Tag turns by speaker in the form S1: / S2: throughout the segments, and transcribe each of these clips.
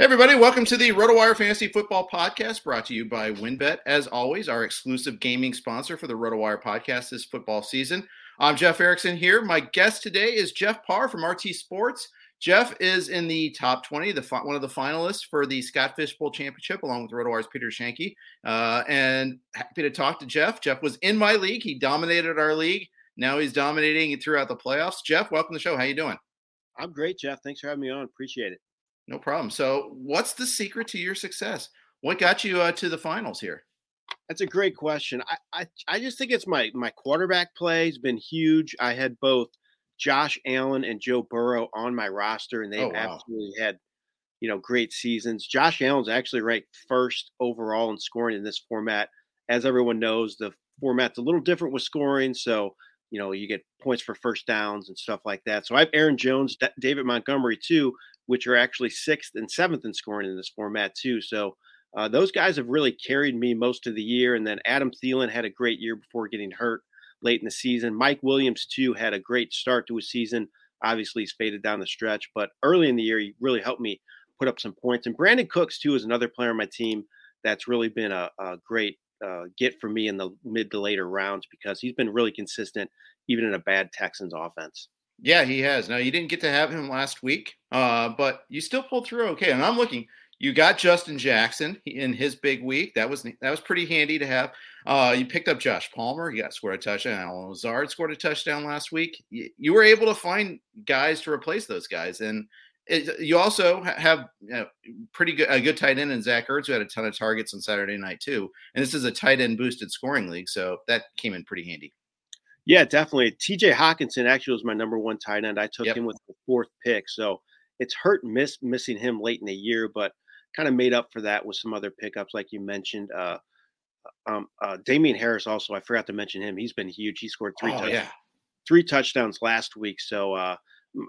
S1: Everybody, welcome to the RotoWire Fantasy Football Podcast brought to you by WynnBET. As always, our exclusive gaming sponsor for the RotoWire podcast this football season. I'm Jeff Erickson here. My guest today is Jeff Paur from RT Sports. Jeff is in the top 20, the one of the finalists for the Scott Fish Bowl Championship, along with RotoWire's Peter Schoenke. Uh, and happy to talk to Jeff. Jeff was in my league. He dominated our league. Now he's dominating throughout the playoffs. Jeff, welcome to the show. How you doing?
S2: I'm great, Jeff. Thanks for having me on. Appreciate it.
S1: No problem. So, what's the secret to your success? What got you uh, to the finals here?
S2: That's a great question. I, I, I just think it's my my quarterback play has been huge. I had both Josh Allen and Joe Burrow on my roster, and they oh, wow. absolutely had you know great seasons. Josh Allen's actually ranked first overall in scoring in this format. As everyone knows, the format's a little different with scoring, so you know you get points for first downs and stuff like that. So I have Aaron Jones, D- David Montgomery too, which are actually sixth and seventh in scoring in this format too. So uh, those guys have really carried me most of the year. And then Adam Thielen had a great year before getting hurt late in the season. Mike Williams too had a great start to his season. Obviously, he's faded down the stretch, but early in the year, he really helped me put up some points. And Brandin Cooks too is another player on my team that's really been a, a great uh, get for me in the mid to later rounds because he's been really consistent even in a bad Texans offense.
S1: Yeah, he has. Now you didn't get to have him last week, uh, but you still pulled through okay. And I'm looking. You got Justin Jackson in his big week. That was that was pretty handy to have. Uh, you picked up Josh Palmer. He got scored a touchdown. Allen Lazard scored a touchdown last week. You, you were able to find guys to replace those guys, and it, you also have know, pretty good a good tight end in Zach Ertz who had a ton of targets on Saturday night too. And this is a tight end boosted scoring league, so that came in pretty handy.
S2: Yeah, definitely. TJ Hockenson actually was my number one tight end. I took yep. him with the fourth pick. So it's hurt miss missing him late in the year, but kind of made up for that with some other pickups, like you mentioned. Uh, um, uh, Damien Harris also, I forgot to mention him. He's been huge. He scored three, oh, yeah. three touchdowns last week. So uh,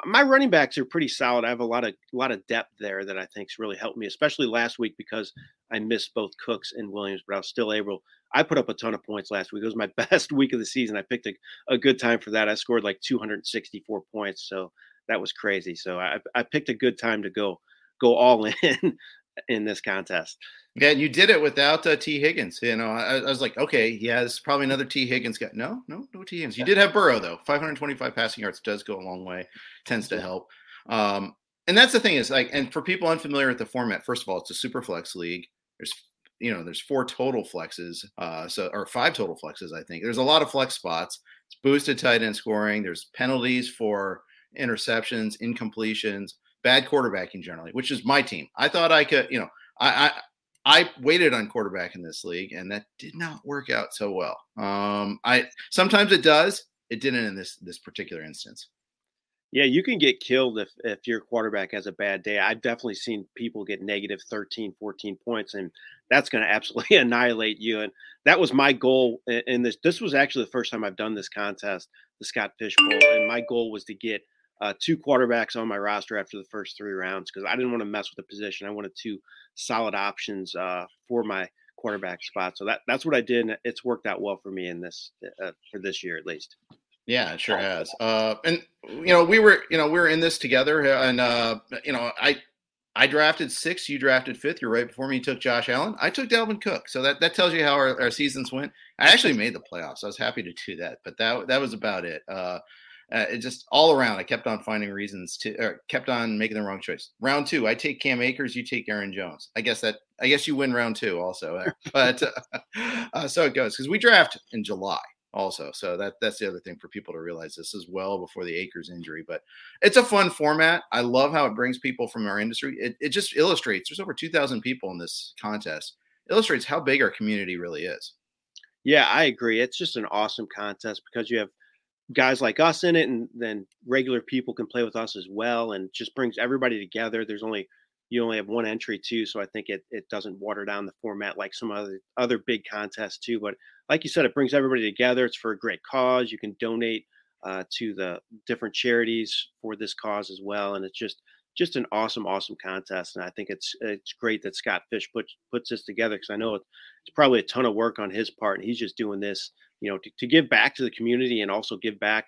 S2: my running backs are pretty solid. I have a lot of a lot of depth there that I think's really helped me, especially last week because I missed both Cooks and Williams, but I was still able I put up a ton of points last week. It was my best week of the season. I picked a, a good time for that. I scored like 264 points, so that was crazy. So I, I picked a good time to go go all in in this contest.
S1: Yeah, and you did it without uh, Tee Higgins. You know, I, I, was like, okay, yeah, it's probably another T. Higgins guy. No, no, no T. Higgins. You did have Burrow though. 525 passing yards does go a long way. Tends to help. Um, and that's the thing is like, and for people unfamiliar with the format, first of all, it's a super flex league. There's you know, there's four total flexes, uh, so or five total flexes, I think. There's a lot of flex spots. It's boosted tight end scoring. There's penalties for interceptions, incompletions, bad quarterbacking generally, which is my team. I thought I could, you know, I I, I waited on quarterback in this league, and that did not work out so well. Um, I sometimes it does. It didn't in this this particular instance.
S2: Yeah, you can get killed if, if your quarterback has a bad day. I've definitely seen people get negative 13, 14 points, and that's going to absolutely annihilate you. And that was my goal in this. This was actually the first time I've done this contest, the Scott Fish Bowl. And my goal was to get uh, two quarterbacks on my roster after the first three rounds because I didn't want to mess with the position. I wanted two solid options uh, for my quarterback spot. So that that's what I did. And it's worked out well for me in this uh, for this year at least.
S1: Yeah, it sure has. Uh, and you know, we were, you know, we were in this together, and uh, you know, I, I drafted sixth, you drafted fifth. You're right before me. You took Josh Allen. I took Dalvin Cook. So that that tells you how our, our seasons went. I actually made the playoffs. I was happy to do that, but that that was about it. Uh, uh, it just all around. I kept on finding reasons to, or kept on making the wrong choice. Round two, I take Cam Akers, you take Aaron Jones. I guess that, I guess you win round two also. but uh, uh, so it goes because we draft in July also. So that that's the other thing for people to realize this is well before the Akers injury. But it's a fun format. I love how it brings people from our industry. It, it just illustrates. There's over 2,000 people in this contest. Illustrates how big our community really is.
S2: Yeah, I agree. It's just an awesome contest because you have guys like us in it, and then regular people can play with us as well, and just brings everybody together. There's only you only have one entry too, so I think it it doesn't water down the format like some other other big contests too. But like you said, it brings everybody together. It's for a great cause. You can donate uh, to the different charities for this cause as well, and it's just just an awesome, awesome contest. And I think it's it's great that Scott Fish puts puts this together because I know it's probably a ton of work on his part, and he's just doing this, you know, to, to give back to the community and also give back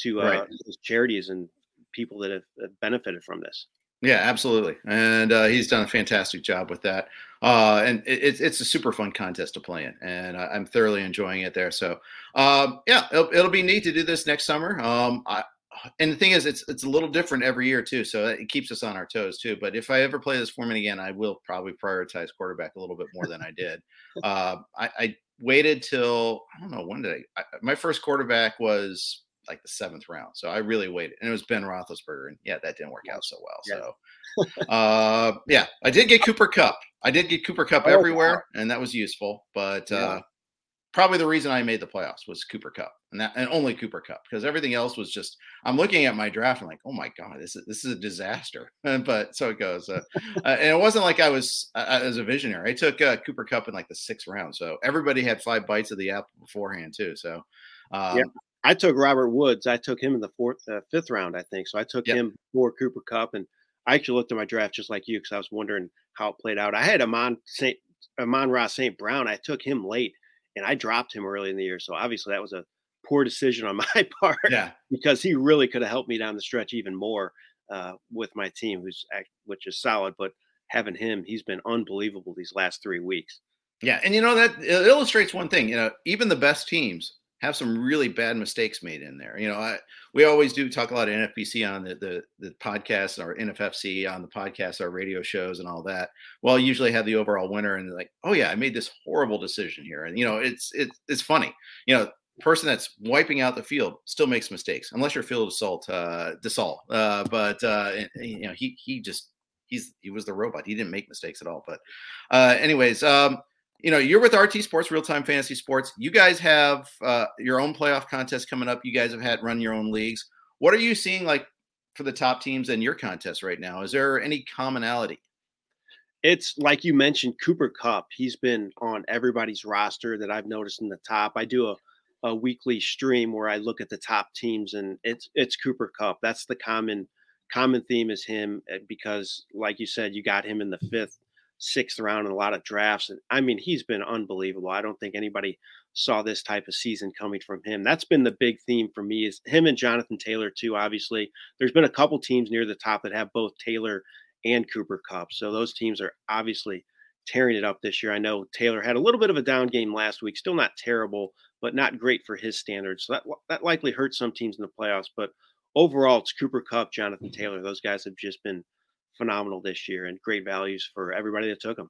S2: to uh, right. charities and people that have benefited from this.
S1: Yeah, absolutely, and uh, he's done a fantastic job with that. Uh, and it, it's it's a super fun contest to play in, and I, am thoroughly enjoying it there. So, um, yeah, it'll, it'll, be neat to do this next summer. Um, I, and the thing is, it's it's a little different every year too, so it keeps us on our toes too. But if I ever play this format again, I will probably prioritize quarterback a little bit more than I did. Uh, I, I, waited till I don't know when did I, I my first quarterback was like the seventh round. So I really waited, and it was Ben Roethlisberger, and yeah, that didn't work out so well. Yeah. So, uh, yeah, I did get Cooper Kupp. I did get Cooper Kupp oh, everywhere, wow. and that was useful. But yeah. uh, probably the reason I made the playoffs was Cooper Kupp, and that and only Cooper Kupp because everything else was just. I'm looking at my draft, I'm like, oh my god, this is this is a disaster. but so it goes, uh, uh, and it wasn't like I was uh, as a visionary. I took uh, Cooper Kupp in like the sixth round, so everybody had five bites of the apple beforehand too. So. Um,
S2: yeah. I took Robert Woods. I took him in the fourth, uh, fifth round, I think. So I took yep. him before Cooper Kupp, and I actually looked at my draft just like you because I was wondering how it played out. I had Amon Saint Amon-Ra St. Brown. I took him late, and I dropped him early in the year. So obviously that was a poor decision on my part.
S1: Yeah,
S2: because he really could have helped me down the stretch even more uh, with my team, who's which is solid. But having him, he's been unbelievable these last three weeks.
S1: Yeah, and you know that illustrates one thing. You know, even the best teams have some really bad mistakes made in there. You know, I, we always do talk a lot of NFPC on the, the, the podcast our NFFC on the podcast, our radio shows and all that. Well, I usually have the overall winner and like, oh yeah, I made this horrible decision here. And you know, it's it's it's funny. You know, person that's wiping out the field still makes mistakes unless you're Phil Assault uh Dussault. Uh but uh you know, he he just he's he was the robot. He didn't make mistakes at all. But uh anyways, um you know, you're with RT Sports, Real Time Fantasy Sports. You guys have uh, your own playoff contest coming up. You guys have had run your own leagues. What are you seeing like for the top teams in your contest right now? Is there any commonality?
S2: It's like you mentioned, Cooper Kupp. He's been on everybody's roster that I've noticed in the top. I do a, a weekly stream where I look at the top teams, and it's it's Cooper Kupp. That's the common common theme is him eh, because, like you said, you got him in the fifth sixth round in a lot of drafts. And I mean, he's been unbelievable. I don't think anybody saw this type of season coming from him. That's been the big theme for me is him and Jonathan Taylor too. Obviously, there's been a couple teams near the top that have both Taylor and Cooper Kupp. So those teams are obviously tearing it up this year. I know Taylor had a little bit of a down game last week, still not terrible, but not great for his standards. So that that likely hurt some teams in the playoffs. But overall, it's Cooper Kupp, Jonathan mm-hmm. Taylor. Those guys have just been phenomenal this year and great values for everybody that took them.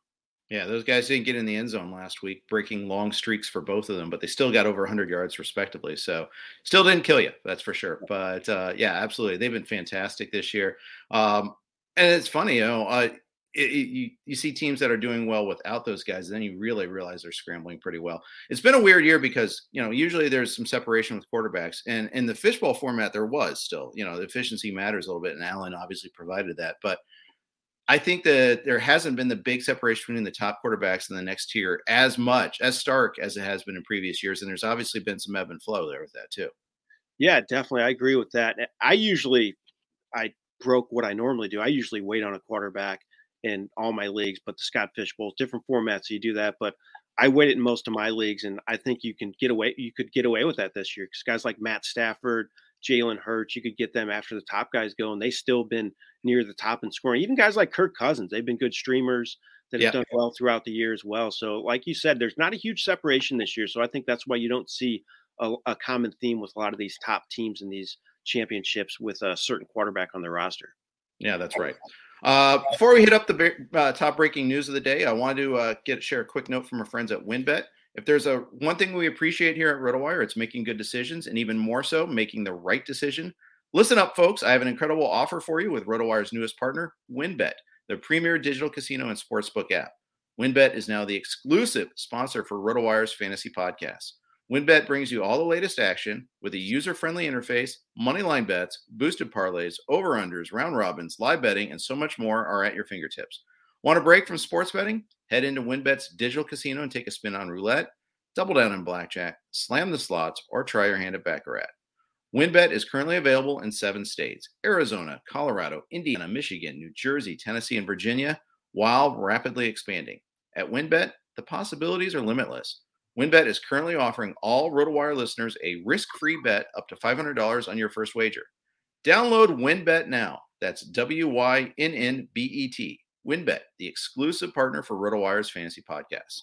S1: Yeah, those guys didn't get in the end zone last week, breaking long streaks for both of them, but they still got over 100 yards respectively. So, still didn't kill you, that's for sure. But uh, yeah, absolutely, they've been fantastic this year. Um, and it's funny, you know, uh, it, it, you you see teams that are doing well without those guys, then you really realize they're scrambling pretty well. It's been a weird year because you know usually there's some separation with quarterbacks, and in the fishbowl format there was still you know the efficiency matters a little bit, and Allen obviously provided that, but I think that there hasn't been the big separation between the top quarterbacks and the next tier as much as stark as it has been in previous years, and there's obviously been some ebb and flow there with that too.
S2: Yeah, definitely, I agree with that. I usually I broke what I normally do. I usually wait on a quarterback in all my leagues, but the Scott Fish Bowl, different formats, so you do that. But I waited in most of my leagues, and I think you can get away. You could get away with that this year because guys like Matt Stafford, Jalen Hurts, you could get them after the top guys go, and they still been near the top in scoring. Even guys like Kirk Cousins, they've been good streamers that have done well throughout the year as well. So, like you said, there's not a huge separation this year. So I think that's why you don't see a, a common theme with a lot of these top teams in these championships with a certain quarterback on their roster.
S1: Yeah, that's right. Uh, before we hit up the uh, top breaking news of the day, I wanted to uh, get share a quick note from our friends at WynnBET. If there's a one thing we appreciate here at RotoWire, it's making good decisions, and even more so, making the right decision. Listen up, folks. I have an incredible offer for you with RotoWire's newest partner, WynnBET, the premier digital casino and sportsbook app. WynnBET is now the exclusive sponsor for RotoWire's fantasy podcast. WynnBET brings you all the latest action with a user-friendly interface, moneyline bets, boosted parlays, over/unders, round robins, live betting, and so much more are at your fingertips. Want a break from sports betting? Head into WynnBET's digital casino and take a spin on roulette, double down on blackjack, slam the slots, or try your hand at baccarat. WynnBET is currently available in seven states: Arizona, Colorado, Indiana, Michigan, New Jersey, Tennessee, and Virginia, while rapidly expanding. At WynnBET, the possibilities are limitless. WynnBET is currently offering all RotoWire listeners a risk-free bet up to $500 on your first wager. Download WynnBET now. That's W-Y-N-N-B-E-T. WynnBET, the exclusive partner for RotoWire's fantasy podcast.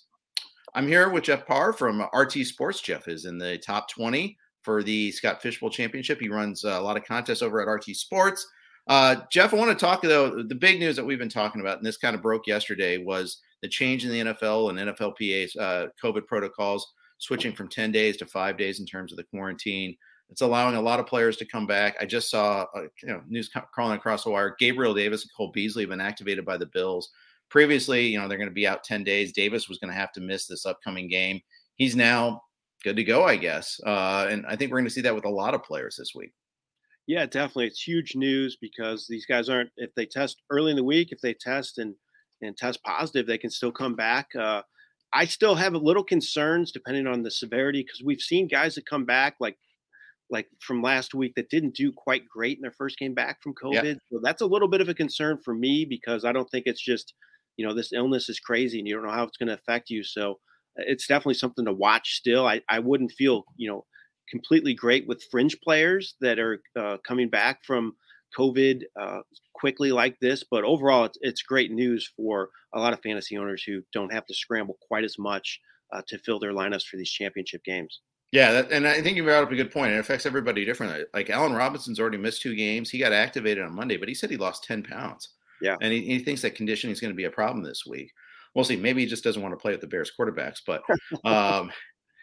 S1: I'm here with Jeff Paur from RT Sports. Jeff is in the top 20 for the Scott Fishbowl Championship. He runs a lot of contests over at RT Sports. Uh, Jeff, I want to talk though. The big news that we've been talking about, and this kind of broke yesterday, was the change in the NFL and NFLPA's uh, COVID protocols, switching from 10 days to five days in terms of the quarantine. It's allowing a lot of players to come back. I just saw uh, you know news crawling across the wire. Gabriel Davis and Cole Beasley have been activated by the Bills. Previously, you know they're going to be out 10 days. Davis was going to have to miss this upcoming game. He's now good to go, I guess. Uh, and I think we're going to see that with a lot of players this week.
S2: Yeah, definitely. It's huge news because these guys aren't. If they test early in the week, if they test and and test positive, they can still come back. Uh, I still have a little concerns depending on the severity because we've seen guys that come back like like from last week that didn't do quite great in their first game back from COVID. Yeah. So that's a little bit of a concern for me because I don't think it's just you know this illness is crazy and you don't know how it's going to affect you. So uh, it's definitely something to watch. Still, I I wouldn't feel you know completely great with fringe players that are uh, coming back from COVID uh, quickly like this. But overall, it's, it's great news for a lot of fantasy owners who don't have to scramble quite as much uh, to fill their lineups for these championship games.
S1: Yeah, that, and I think you brought up a good point. It affects everybody differently. Like Allen Robinson's already missed two games. He got activated on Monday, but he said he lost 10 pounds.
S2: Yeah.
S1: And he, he thinks that conditioning is going to be a problem this week. We'll see. Maybe he just doesn't want to play with the Bears quarterbacks. But, um,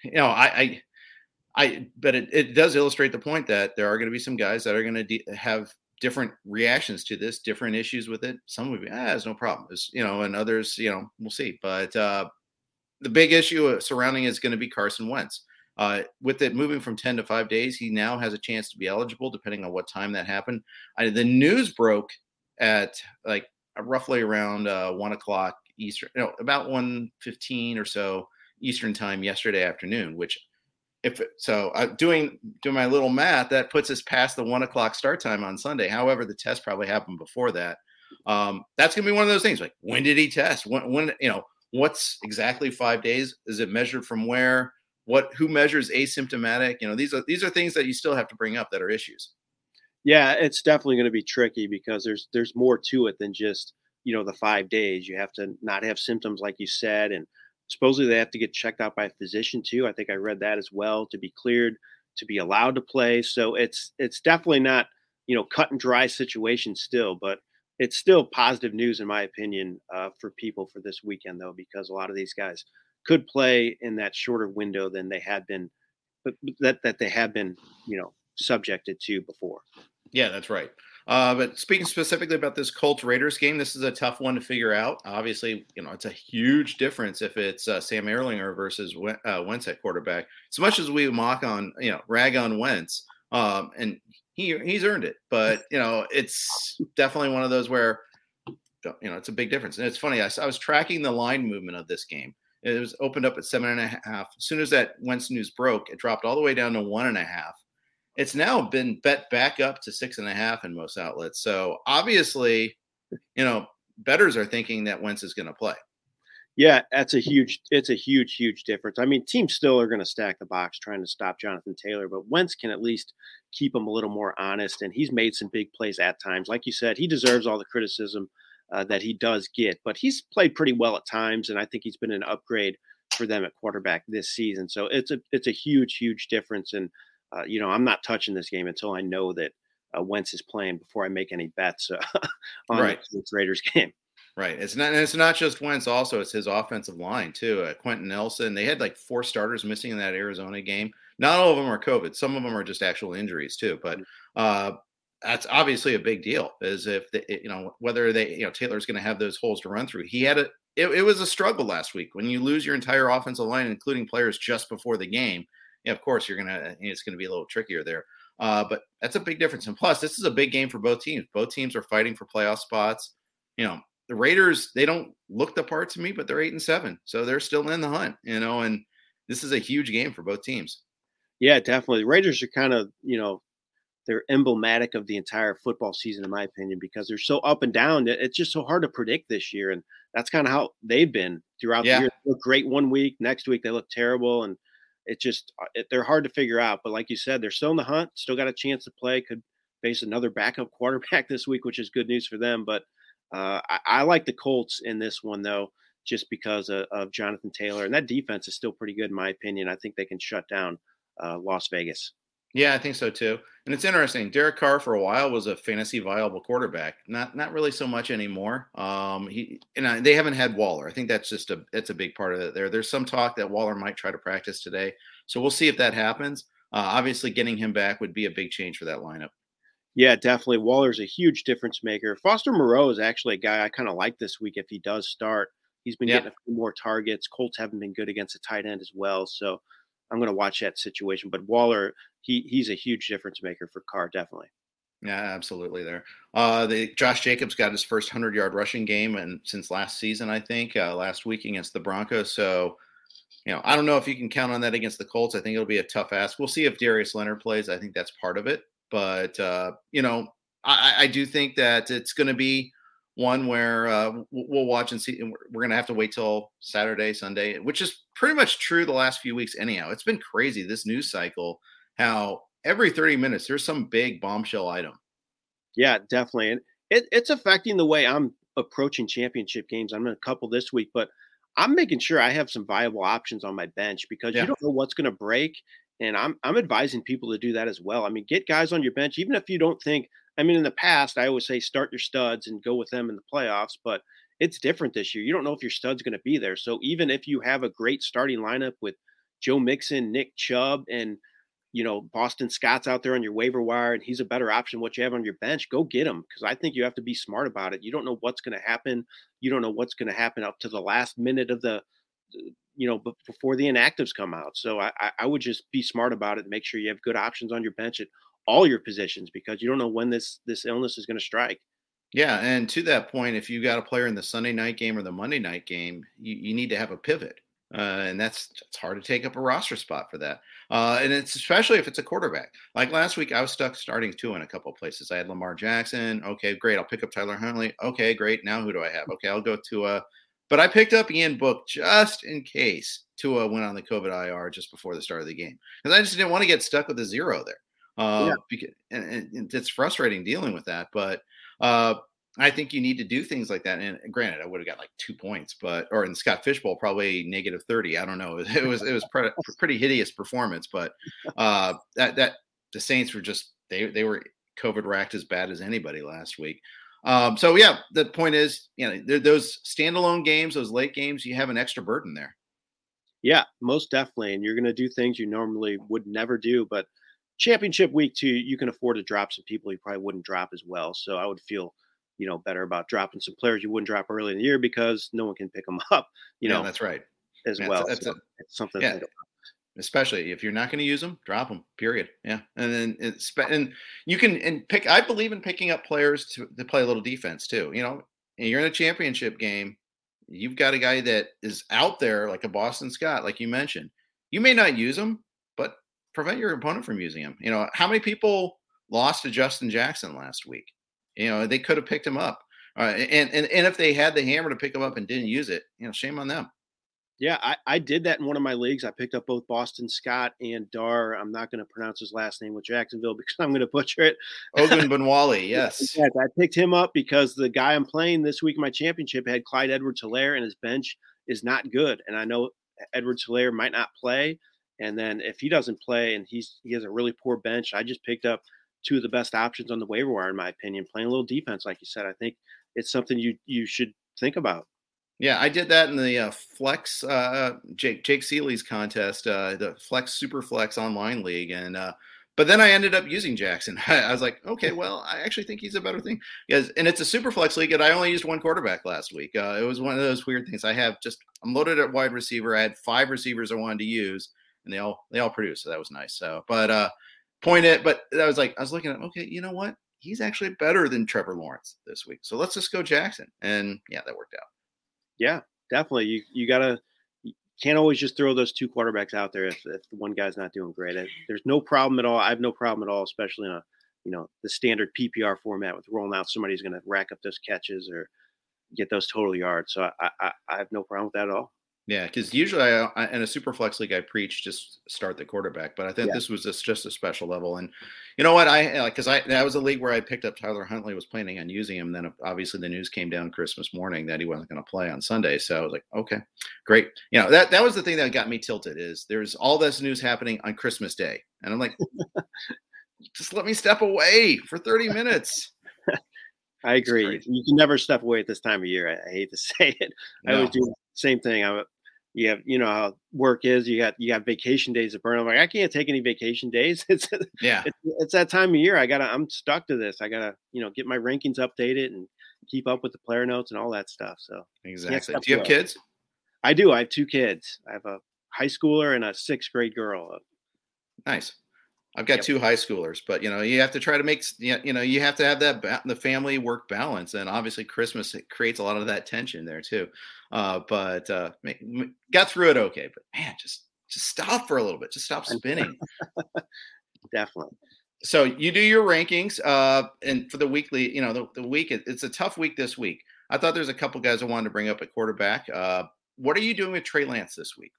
S1: you know, I, I, I, but it, it does illustrate the point that there are going to be some guys that are going to de- have different reactions to this, different issues with it. Some would be, ah, it's no problem. It's, you know, and others, you know, we'll see. But uh, the big issue uh, surrounding is going to be Carson Wentz. Uh, with it moving from 10 to five days, he now has a chance to be eligible depending on what time that happened. I, the news broke at like roughly around uh, one o'clock Eastern, know, about 1.15 or so Eastern time yesterday afternoon, which if so uh, doing doing my little math that puts us past the one o'clock start time on sunday. However the test probably happened before that. Um, that's going to be one of those things like when did he test? When, when you know what's exactly five days? Is it measured from where? What who measures asymptomatic? You know these are these are things that you still have to bring up that are issues.
S2: Yeah it's definitely going to be tricky because there's there's more to it than just you know the five days. You have to not have symptoms like you said and supposedly they have to get checked out by a physician too. I think I read that as well to be cleared to be allowed to play. So it's it's definitely not you know cut and dry situation still, but it's still positive news in my opinion uh, for people for this weekend though because a lot of these guys could play in that shorter window than they had been that that they have been you know subjected to before.
S1: Yeah, that's right. Uh, but speaking specifically about this Colts Raiders game, this is a tough one to figure out. Obviously, you know it's a huge difference if it's uh, Sam Ehlinger versus uh, Wentz at quarterback. As much as we mock on, you know, rag on Wentz, um, and he he's earned it, but you know it's definitely one of those where you know it's a big difference. And it's funny, I, I was tracking the line movement of this game. It was opened up at seven and a half. As soon as that Wentz news broke, it dropped all the way down to one and a half it's now been bet back up to six and a half in most outlets. So obviously, you know, betters are thinking that Wentz is going to play.
S2: Yeah, that's a huge. It's a huge, huge difference. I mean, teams still are going to stack the box trying to stop Jonathan Taylor, but Wentz can at least keep him a little more honest, and he's made some big plays at times. Like you said, he deserves all the criticism uh, that he does get, but he's played pretty well at times, and I think he's been an upgrade for them at quarterback this season. So it's a it's a huge, huge difference. And uh, you know, I'm not touching this game until I know that uh, Wentz is playing before I make any bets uh, on right. the Raiders game.
S1: Right. It's not. it's not just Wentz. Also, it's his offensive line too. Uh, Quenton Nelson. They had like four starters missing in that Arizona game. Not all of them are COVID. Some of them are just actual injuries too. But uh, that's obviously a big deal. Is if the, you know whether they you know Taylor's going to have those holes to run through. He had a. It, it, was a struggle last week when you lose your entire offensive line, including players just before the game. Yeah, of course you're gonna. It's going to be a little trickier there. Uh, but that's a big difference. And plus, this is a big game for both teams. Both teams are fighting for playoff spots. You know, the Raiders, they don't look the part to me, but they're eight and seven. So they're still in the hunt, you know, and this is a huge game for both teams.
S2: Yeah, definitely. The Raiders are kind of, you know, they're emblematic of the entire football season, in my opinion, because they're so up and down. It's just so hard to predict this year. And that's kind of how they've been throughout yeah. the year. They look great one week, next week they look terrible. And it just, uh, it, they're hard to figure out. But like you said, they're still in the hunt, still got a chance to play, could face another backup quarterback this week, which is good news for them. But uh, I, I, like the Colts in this one though, just because of, of, Jonathan Taylor, and that defense is still pretty good in my opinion. I think they can shut down uh, Las Vegas.
S1: Yeah, I think so too. And it's interesting. Derek Carr for a while was a fantasy viable quarterback. Not not really so much anymore. Um, he and I, they haven't had Waller. I think that's just a that's a big part of it. There, there's some talk that Waller might try to practice today. So we'll see if that happens. Uh, obviously, getting him back would be a big change for that lineup.
S2: Yeah, definitely. Waller's a huge difference maker. Foster Moreau is actually a guy I kind of like this week if he does start. He's been getting a few more targets. Colts haven't been good against a tight end as well. So I'm going to watch that situation. But Waller, he he's a huge difference maker for Carr, definitely.
S1: Yeah, absolutely. There, uh, the Josh Jacobs got his first hundred yard rushing game and since last season, I think, uh, last week against the Broncos. So, you know, I don't know if you can count on that against the Colts. I think it'll be a tough ask. We'll see if Darius Leonard plays. I think that's part of it. But uh, you know, I, I do think that it's going to be one where uh, we'll watch and see. And we're going to have to wait till Saturday, Sunday, which is pretty much true the last few weeks. Anyhow, it's been crazy this news cycle. How every 30 minutes there's some big bombshell item.
S2: Yeah, definitely, and it, it's affecting the way I'm approaching championship games. I'm in a couple this week, but I'm making sure I have some viable options on my bench because yeah. you don't know what's going to break and I'm I'm advising people to do that as well. I mean, get guys on your bench, even if you don't think. I mean, in the past, I always say start your studs and go with them in the playoffs, but it's different this year. You don't know if your stud's going to be there. So even if you have a great starting lineup with Joe Mixon, Nick Chubb, and you know Boston Scott's out there on your waiver wire, and he's a better option. What you have on your bench, go get him because I think you have to be smart about it. You don't know what's going to happen. You don't know what's going to happen up to the last minute of the you know, before the inactives come out. So I, I would just be smart about it and make sure you have good options on your bench at all your positions because you don't know when this this illness is going to strike.
S1: Yeah, and to that point, if you got a player in the Sunday night game or the Monday night game, you, you need to have a pivot, uh, and that's it's hard to take up a roster spot for that. Uh, and it's especially if it's a quarterback. Like last week, I was stuck starting two in a couple of places. I had Lamar Jackson. Okay, great. I'll pick up Tyler Huntley. Okay, great. Now who do I have? Okay, I'll go to a but I picked up Ian Book just in case Tua went on the COVID IR just before the start of the game because I just didn't want to get stuck with a zero there. Uh, yeah. because, and, and, it's frustrating dealing with that, but uh, I think you need to do things like that. And granted, I would have got like two points, but or in Scott Fishbowl probably negative thirty. I don't know. It was it was pretty, pretty hideous performance, but uh, that that the Saints were just they they were COVID racked as bad as anybody last week. Um, so yeah, the point is, you know, those standalone games, those late games, you have an extra burden there.
S2: Yeah, most definitely, and you're going to do things you normally would never do. But championship week two, you can afford to drop some people you probably wouldn't drop as well. So I would feel, you know, better about dropping some players you wouldn't drop early in the year because no one can pick them up. You know,
S1: that's right.
S2: As well, that's, that's so a, it's something.
S1: Yeah especially if you're not going to use them, drop them. Period. Yeah, and then it's and you can and pick. I believe in picking up players to, to play a little defense too. You know, and you're in a championship game. You've got a guy that is out there like a Boston Scott, like you mentioned. You may not use him, prevent your opponent from using him. You know, how many people lost to Justin Jackson last week? You know, they could have picked him up. Uh, and, and and if they had the hammer to pick him up and didn't use it, you know, shame on them.
S2: Yeah, I, I did that in one of my leagues. I picked up both Boston Scott and Dar. I'm not going to pronounce his last name with Jacksonville because I'm going to butcher it.
S1: Ogunbowale, yes.
S2: yes. I picked him up because the guy I'm playing this week in my championship had Clyde Edwards Helaire, and his bench is not good. And I know Edwards Helaire might not play. And then if he doesn't play and he's he has a really poor bench, I just picked up two of the best options on the waiver wire, in my opinion. Playing a little defense, like you said, I think it's something you you should think about.
S1: Yeah, I did that in the uh, Flex uh, Jake Jake Ciely's contest, uh, the Flex Super Flex Online League, and uh, but then I ended up using Jackson. I was like, okay, well, I actually think he's a better thing. Because and it's a super flex league, and I only used one quarterback last week. Uh, it was one of those weird things. I have just I'm loaded at wide receiver. I had five receivers I wanted to use, and they all they all produced, so that was nice. So, but uh, point it, but I was like, I was looking at, okay, you know what? He's actually better than Trevor Lawrence this week. So let's just go Jackson, and yeah, that worked out.
S2: Yeah, definitely. You you gotta can't always just throw those two quarterbacks out there if, if one guy's not doing great. There's no problem at all. I have no problem at all, especially in a you know the standard PPR format with rolling out somebody's going to rack up those catches or get those total yards. So I, I, I have no problem with that at all.
S1: Yeah, because usually I, uh, I, in a super flex league I preach just start the quarterback, but I think yeah. this was just just a special level. And you know what, I because I that was a league where I picked up Tyler Huntley, was planning on using him. Then obviously the news came down Christmas morning that he wasn't going to play on Sunday, so I was like, okay, great. You know that that was the thing that got me tilted is there's all this news happening on Christmas Day, and I'm like, just let me step away for 30 minutes.
S2: I agree. You can never step away at this time of year. I, I hate to say it. No. I always do the same thing. I you have you know how work is you got you got vacation days to burn. I'm like i can't take any vacation days. It's
S1: yeah.
S2: it's, it's, that time of year i gotta i'm stuck to this. I gotta you know get my rankings updated and keep up with the player notes and all that stuff so
S1: exactly. do you have kids?
S2: I do i have two kids. I have a high schooler and a sixth grade girl.
S1: Nice I've got yep. two high schoolers, but you know, you have to try to make you know, you have to have that ba- the family work balance, and obviously Christmas it creates a lot of that tension there too. Uh, but uh, got through it okay. But man, just just stop for a little bit, just stop spinning.
S2: Definitely.
S1: So you do your rankings, uh, and for the weekly, you know, the, the week it's a tough week this week. I thought there's a couple guys I wanted to bring up at quarterback. Uh, what are you doing with Trey Lance this week?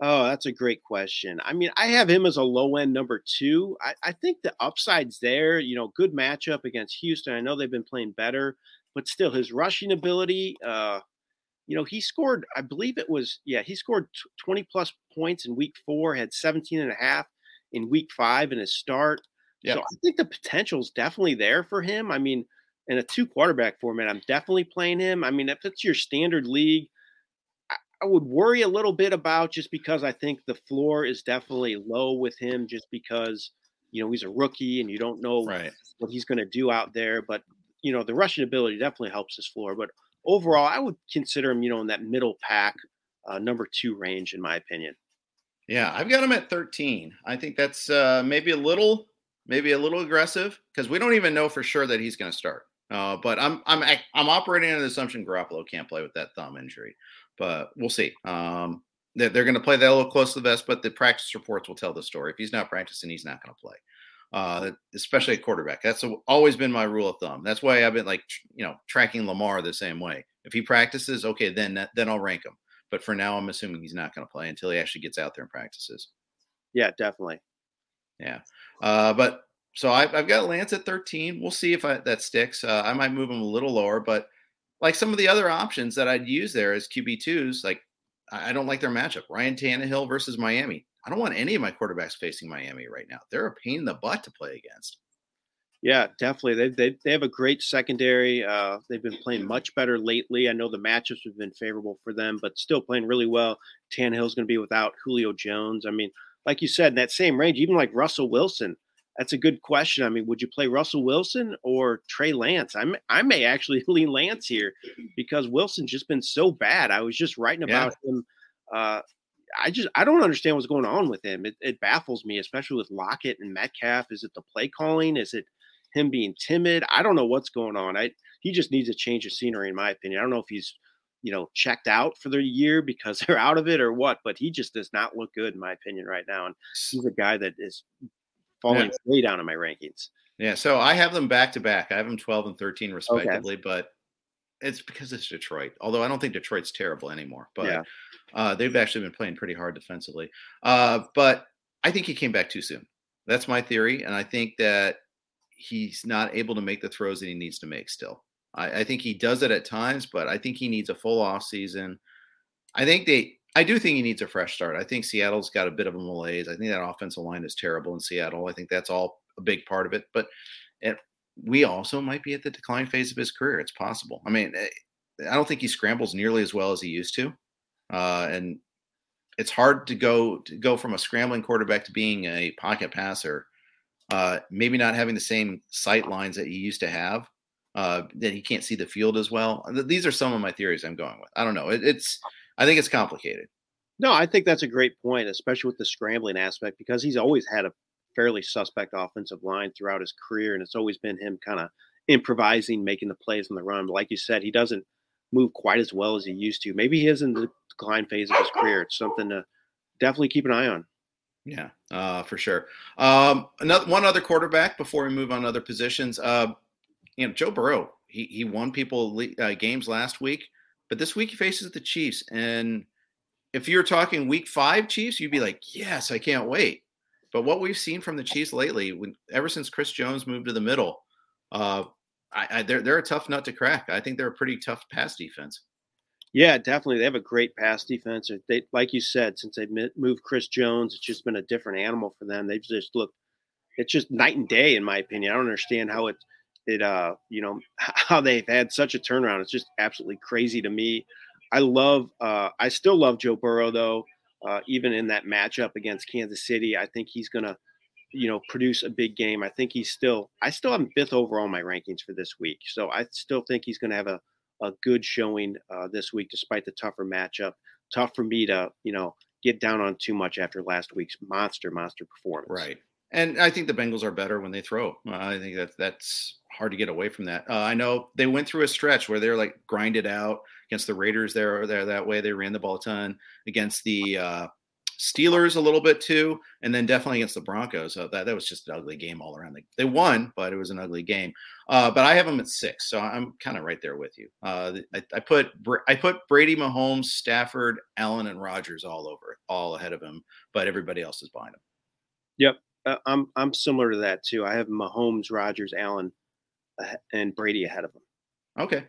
S2: Oh, that's a great question. I mean, I have him as a low end number two. I, I, think the upside's there. You know, good matchup against Houston. I know they've been playing better, but still, his rushing ability. Uh, you know, he scored. I believe it was yeah, he scored twenty plus points in week four. Had 17 and a half in week five in his start. Yep. So I think the potential's definitely there for him. I mean, in a two quarterback format, I'm definitely playing him. I mean, if it's your standard league I would worry a little bit about just because I think the floor is definitely low with him, just because you know he's a rookie and you don't know
S1: right.
S2: what he's going to do out there. But you know the rushing ability definitely helps his floor. But overall, I would consider him, you know, in that middle pack, uh, number two range, in my opinion.
S1: Yeah, I've got him at 13. I think that's uh, maybe a little, maybe a little aggressive because we don't even know for sure that he's going to start. Uh, but I'm I'm I'm operating on the assumption Garoppolo can't play with that thumb injury but we'll see. Um, they're, they're going to play that a little close to the vest, but the practice reports will tell the story. If he's not practicing, he's not going to play. Uh, especially a quarterback. That's always been my rule of thumb. That's why I've been like, you know, tracking Lamar the same way. If he practices, okay, then then I'll rank him. But for now, I'm assuming he's not going to play until he actually gets out there and practices.
S2: Yeah, definitely.
S1: Yeah, uh, but so I've, I've got Lance at 13. We'll see if I, that sticks. Uh, I might move him a little lower, but like some of the other options that I'd use there as QB2s, like I don't like their matchup. Ryan Tannehill versus Miami. I don't want any of my quarterbacks facing Miami right now. They're a pain in the butt to play against.
S2: Yeah, definitely. They they, they have a great secondary. Uh, they've been playing much better lately. I know the matchups have been favorable for them, but still playing really well. Tannehill's going to be without Julio Jones. I mean, like you said, in that same range, even like Russell Wilson, that's a good question. I mean, would you play Russell Wilson or Trey Lance? I may, I may actually lean Lance here because Wilson's just been so bad. I was just writing about yeah. him. Uh, I just I don't understand what's going on with him. It, it, baffles me, especially with Lockett and Metcalf. Is it the play calling? Is it him being timid? I don't know what's going on. I he just needs a change of scenery, in my opinion. I don't know if he's you know checked out for the year because they're out of it or what, but he just does not look good, in my opinion, right now. And he's a guy that is falling yeah. way down in my rankings.
S1: Yeah, so I have them back to back. I have them 12 and 13 respectively, okay. but it's because it's Detroit. Although I don't think Detroit's terrible anymore, but yeah. uh, they've actually been playing pretty hard defensively. Uh, but I think he came back too soon. That's my theory, and I think that he's not able to make the throws that he needs to make. Still, I, I think he does it at times, but I think he needs a full off season. I think they. I do think he needs a fresh start. I think Seattle's got a bit of a malaise. I think that offensive line is terrible in Seattle. I think that's all a big part of it. But it, we also might be at the decline phase of his career. It's possible. I mean, eh, I don't think he scrambles nearly as well as he used to, uh, and it's hard to go to go from a scrambling quarterback to being a pocket passer. Uh, maybe not having the same sight lines that he used to have. Uh, that he can't see the field as well. These are some of my theories I'm going with. I don't know. It, it's I think it's complicated.
S2: No, I think that's a great point, especially with the scrambling aspect, because he's always had a fairly suspect offensive line throughout his career, and it's always been him kind of improvising, making the plays on the run. But like you said, he doesn't move quite as well as he used to. Maybe he is in the decline phase of his career. It's something to definitely keep an eye on.
S1: Yeah, uh, for sure. Um, another one other quarterback before we move on to other positions. Uh, you know, Joe Burrow. He he won people uh, games last week, but this week he faces the Chiefs. And if you're talking Week Five Chiefs, you'd be like, yes, I can't wait. But what we've seen from the Chiefs lately, when ever since Chris Jones moved to the middle, uh, I, I, they're they're a tough nut to crack. I think they're a pretty tough pass defense.
S2: Yeah, definitely. They have a great pass defense. They, like you said, since they've moved Chris Jones, it's just been a different animal for them. They've just looked. It's just night and day, in my opinion. I don't understand how it, it, uh, you know, how they've had such a turnaround. It's just absolutely crazy to me. I love. Uh, I still love Joe Burrow though uh, even in that matchup against Kansas City. I think he's to, you know, produce a big game. I think he's still, I still have fifth overall my rankings for this week. So I still think he's to have a, a good showing uh, this week, despite the tougher matchup. Tough for me to, you know, get down on too much after last week's monster, monster performance.
S1: Right. And I think the Bengals are better when they throw. Uh, I think that that's hard to get away from that. Uh, I know they went through a stretch where they're like grinded out against the Raiders. They're there that way. They ran the ball a ton against the uh, Steelers a little bit too, and then definitely against the Broncos. So that that was just an ugly game all around. They, they won, but it was an ugly game. Uh, but I have them at six, so I'm kind of right there with you. Uh, I, I, put I put Brady, Mahomes, Stafford, Allen, and Rodgers all over, all ahead of him, but everybody else is behind him.
S2: Yep, uh, I'm I'm similar to that too. I have Mahomes, Rodgers, Allen, and Brady ahead of them.
S1: Okay,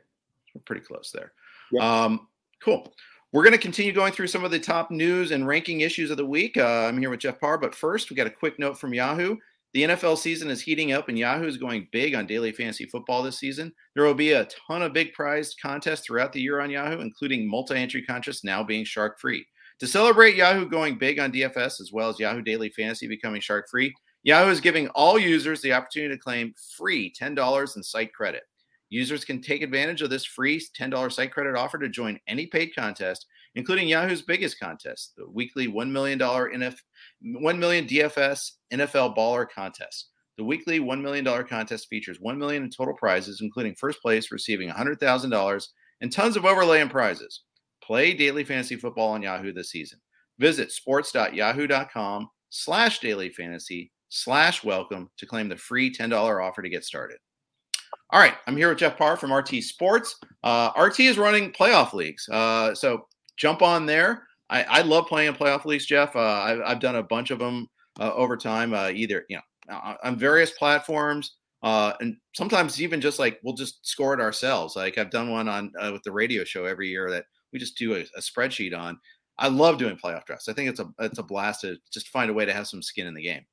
S1: we're pretty close there. Yep. Um, cool. We're going to continue going through some of the top news and ranking issues of the week. Uh, I'm here with Jeff Paur, but first, we got a quick note from Yahoo. The NFL season is heating up, and Yahoo is going big on daily fantasy football this season. There will be a ton of big prize contests throughout the year on Yahoo, including multi entry contests now being shark free. To celebrate Yahoo going big on DFS as well as Yahoo Daily Fantasy becoming shark free, Yahoo is giving all users the opportunity to claim free $10 in site credit. Users can take advantage of this free $10 site credit offer to join any paid contest, including Yahoo's biggest contest, the weekly $1 million, NF, 1 million DFS NFL Baller Contest. The weekly $1 million contest features 1 million in total prizes, including first place receiving $100,000 and tons of overlay and prizes. Play daily fantasy football on Yahoo this season. Visit sports.yahoo.com slash daily fantasy slash welcome to claim the free $10 offer to get started. All right, I'm here with Jeff Paur from RT Sports. Uh, RT is running playoff leagues, uh, so jump on there. I, I, love playing playoff leagues, Jeff. Uh, I've, I've, done a bunch of them uh, over time, uh, either you know on various platforms, uh, and sometimes even just like we'll just score it ourselves. Like I've done one on with the radio show every year that we just do a, a spreadsheet on. I love doing playoff drafts. I think it's a it's a blast to just find a way to have some skin in the game.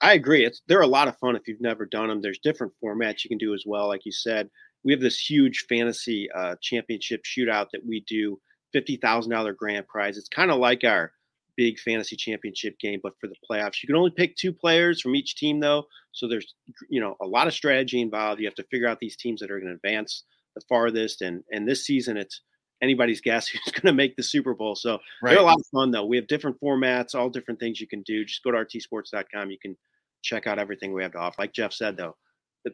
S2: I agree. It's they're a lot of fun if you've never done them. There's different formats you can do as well. Like you said, we have this huge fantasy uh, championship shootout that we do, fifty thousand dollar grand prize. It's kind of like our big fantasy championship game, but for the playoffs. You can only pick two players from each team, though. So there's you know a lot of strategy involved. You have to figure out these teams that are going to advance the farthest. And and this season, it's anybody's guess who's going to make the Super Bowl. So right. they're a lot of fun, though. We have different formats, all different things you can do. Just go to rtsports.com. You can check out everything we have to offer. Like Jeff said, though,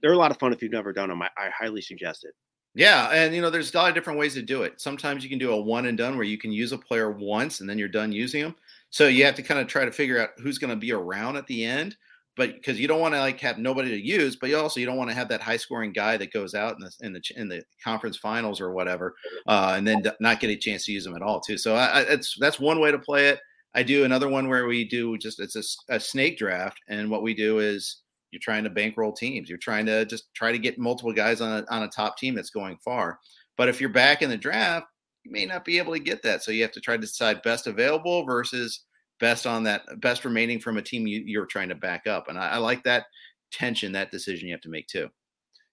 S2: they're a lot of fun if you've never done them. I, I highly suggest it.
S1: Yeah, and you know, there's a lot of different ways to do it. Sometimes you can do a one and done where you can use a player once and then you're done using them. So you have to kind of try to figure out who's going to be around at the end. But because you don't want to like have nobody to use, but you also you don't want to have that high scoring guy that goes out in the in the in the conference finals or whatever, uh, and then not get a chance to use them at all too. So I, I, it's that's one way to play it. I do another one where we do just it's a, a snake draft, and what we do is you're trying to bankroll teams. You're trying to just try to get multiple guys on a, on a top team that's going far. But if you're back in the draft, you may not be able to get that. So you have to try to decide best available versus best on that best remaining from a team you, are trying to back up. And I, I, like that tension, that decision you have to make too.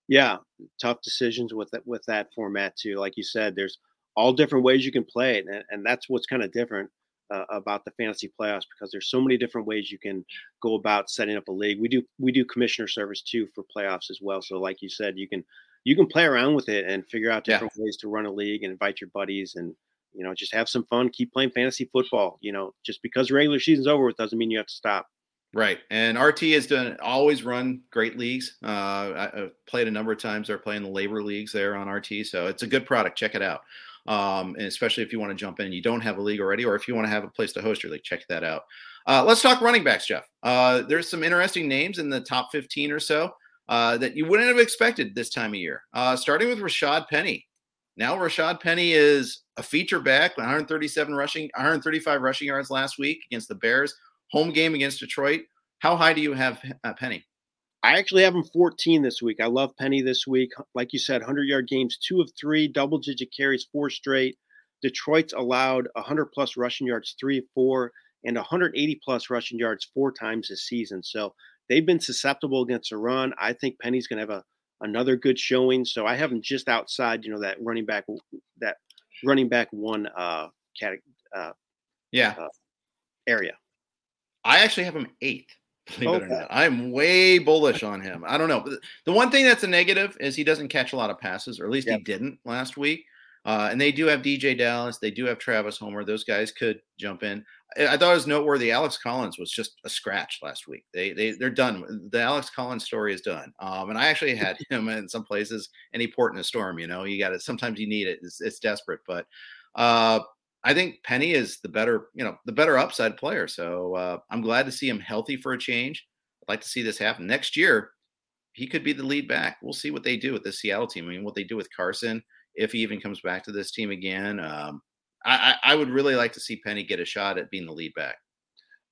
S2: Yeah, tough decisions with that with that format too. Like you said, there's all different ways you can play it, and, and that's what's kind of different uh, about the fantasy playoffs because there's so many different ways you can go about setting up a league. We do we do commissioner service too for playoffs as well. So like you said, you can you can play around with it and figure out different yeah. ways to run a league and invite your buddies and you know just have some fun keep playing fantasy football you know just because regular season's over it doesn't mean you have to stop
S1: right and rt has done always run great leagues uh, I, have played a number of times they're playing the labor leagues there on rt so it's a good product check it out um, and especially if you want to jump in and you don't have a league already or if you want to have a place to host your league check that out uh, let's talk running backs jeff uh, there's some interesting names in the top 15 or so uh, that you wouldn't have expected this time of year. Uh, starting with Rashad Penny. Now Rashad Penny is a feature back, 137 rushing, 135 rushing yards last week against the Bears. Home game against Detroit. How high do you have uh, Penny?
S2: I actually have him 14 this week. I love Penny this week. Like you said, 100 yard games, two of three, double digit carries, four straight. Detroit's allowed 100 plus rushing yards, three of four, and 180 plus rushing yards four times this season. So they've been susceptible against a run. I think Penny's going to have a another good showing. So I have him just outside, you know, that running back that running back one uh, cat, uh
S1: yeah uh,
S2: area.
S1: I actually have him eighth. Believe okay. it or not, I'm way bullish on him. I don't know. The one thing that's a negative is he doesn't catch a lot of passes, or at least yep. he didn't last week. Uh, and they do have DJ Dallas. They do have Travis Homer. Those guys could jump in. I thought it was noteworthy. Alex Collins was just a scratch last week. They they they're done. The Alex Collins story is done. Um, and I actually had him in some places, any port in a storm. You know, you got it. Sometimes you need it. It's, it's desperate, but uh, I think Penny is the better, you know, the better upside player. So uh, I'm glad to see him healthy for a change. I'd like to see this happen next year. He could be the lead back. We'll see what they do with the Seattle team. I mean, what they do with Carson if he even comes back to this team again. Um, I, I would really like to see Penny get a shot at being the lead back.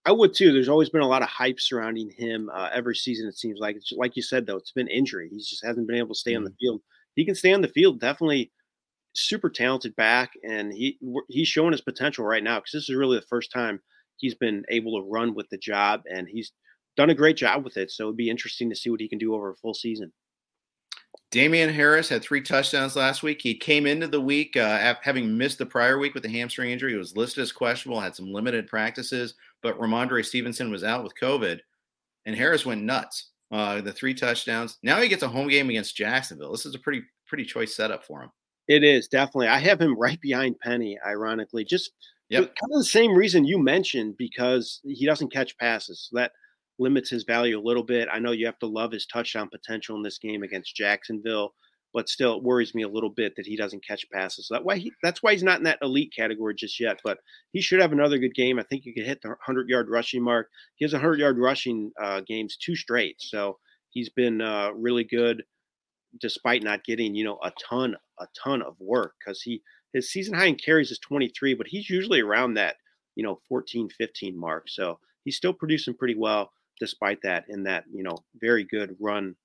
S2: I would too. There's always been a lot of hype surrounding him uh, every season. It seems like, it's, like you said, though, it's been injury. He just hasn't been able to stay mm-hmm. on the mm-hmm. field. He can stay on the field. Definitely, super talented back, and he he's showing his potential right now because this is really the first time he's been able to run with the job, and he's done a great job with it. So it'd be interesting to see what he can do over a full season.
S1: Damien Harris had three touchdowns last week. He came into the week uh, having missed the prior week with a hamstring injury. He was listed as questionable, had some limited practices, but Rhamondre Stevenson was out with COVID, and Harris went nuts. Uh, the three touchdowns. Now he gets a home game against Jacksonville. This is a pretty pretty choice setup for him.
S2: It is definitely. I have him right behind Penny, ironically, just yep. kind of the same reason you mentioned because he doesn't catch passes. that limits his value a little bit. I know you have to love his touchdown potential in this game against Jacksonville, but still it worries me a little bit that he doesn't catch passes. That why he, that's why he's not in that elite category just yet. But he should have another good game. I think he could hit the 100 yard rushing mark. He has 100 yard rushing uh, games two straight, so he's been uh, really good despite not getting you know a ton a ton of work because he his season high in carries is 23 but he's usually around that you know 14 15 mark so he's still producing pretty well despite that in that you know very good run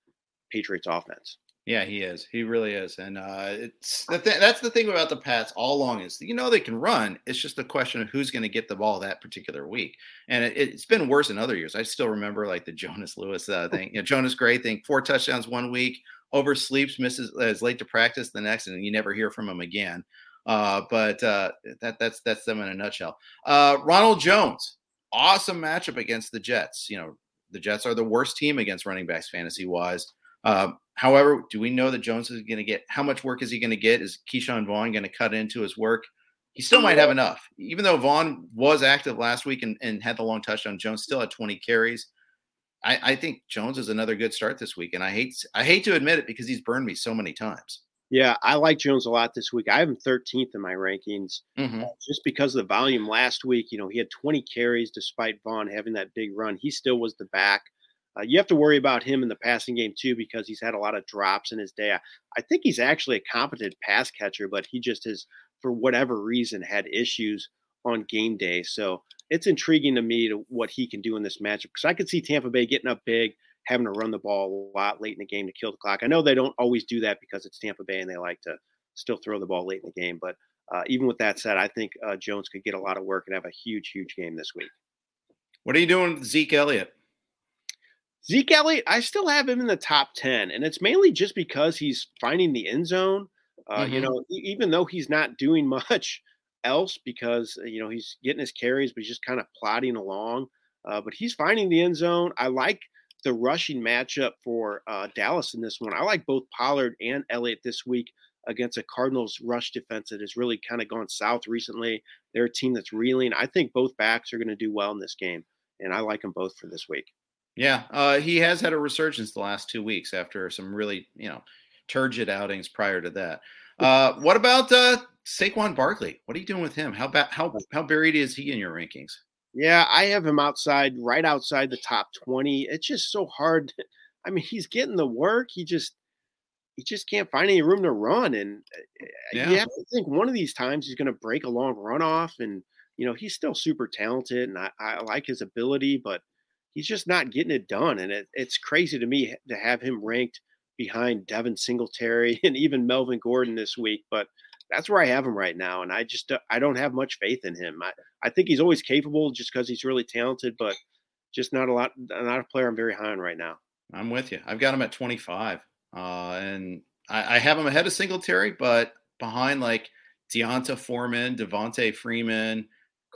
S2: Patriots offense.
S1: Yeah, he is. He really is, and uh, it's the th- that's the thing about the Pats all along is you know they can run. It's just a question of who's going to get the ball that particular week, and it, has been worse in other years. I still remember like the Jonas Lewis uh, thing. You know, Jonas Gray thing, four touchdowns one week, oversleeps, misses, is late to practice the next, and you never hear from him again. Uh, but uh, that that's that's them in a nutshell. Uh, Ronald Jones, awesome matchup against the Jets. You know, the Jets are the worst team against running backs fantasy wise. Uh, however, do we know that Jones is going to get how much work is he going to get? Is Ke'Shawn Vaughn going to cut into his work? He still might have enough, even though Vaughn was active last week and, and had the long touchdown. Jones still had 20 carries. I, I think Jones is another good start this week, and I hate I hate to admit it because he's burned me so many times.
S2: Yeah, I like Jones a lot this week. I have him 13th in my rankings mm-hmm. uh, just because of the volume last week. You know, he had 20 carries despite Vaughn having that big run. He still was the back. Uh, you have to worry about him in the passing game too because he's had a lot of drops in his day. I, I think he's actually a competent pass catcher, but he just has, for whatever reason, had issues on game day. So it's intriguing to me to what he can do in this matchup because I could see Tampa Bay getting up big, having to run the ball a lot late in the game to kill the clock. I know they don't always do that because it's Tampa Bay and they like to still throw the ball late in the game. But uh, even with that said, I think uh, Jones could get a lot of work and have a huge, huge game this week.
S1: What are you doing with Zeke Elliott?
S2: Zeke Elliott, I still have him in the top 10, and it's mainly just because he's finding the end zone. Uh, mm-hmm. You know, even though he's not doing much else because, you know, he's getting his carries, but he's just kind of plodding along. Uh, but he's finding the end zone. I like the rushing matchup for uh, Dallas in this one. I like both Pollard and Elliott this week against a Cardinals rush defense that has really kind of gone south recently. They're a team that's reeling. I think both backs are going to do well in this game, and I like them both for this week.
S1: Yeah, uh, he has had a resurgence the last two weeks after some really, you know, turgid outings prior to that. Uh, what about uh, Saquon Barkley? What are you doing with him? How ba- how how buried is he in your rankings?
S2: Yeah, I have him outside, right outside the top twenty. It's just so hard. I mean, he's getting the work. He just he just can't find any room to run. And uh, yeah. you have to think one of these times he's going to break a long run off. And, you know, he's still super talented and I, I like his ability, but he's just not getting it done. And it, it's crazy to me to have him ranked behind Devin Singletary and even Melvin Gordon this week. But that's where I have him right now. And I just, uh, I don't have much faith in him. I, I think he's always capable just because he's really talented, but just not a lot, not a player I'm very high on right now.
S1: I'm with you. I've got him at 25. Uh, and I, I, have him ahead of Singletary, but behind like D'Onta Foreman, Devonta Freeman,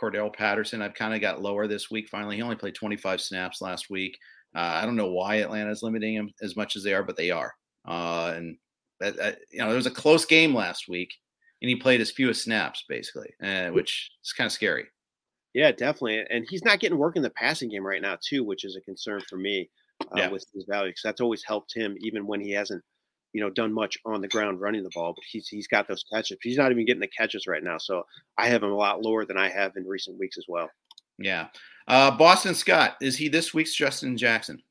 S1: Cordarrelle Patterson, I've kind of got lower this week. Finally, he only played 25 snaps last week. Uh, I don't know why Atlanta is limiting him as much as they are, but they are. Uh, and that, that, you know, there was a close game last week, and he played as few as snaps basically, uh, which is kind of scary.
S2: Yeah, definitely. And he's not getting work in the passing game right now, too, which is a concern for me uh, yeah. with his value because that's always helped him even when he hasn't you know done much on the ground running the ball but he's he's got those catches he's not even getting the catches right now so i have him a lot lower than i have in recent weeks as well
S1: yeah uh, boston scott is he this week's justin jackson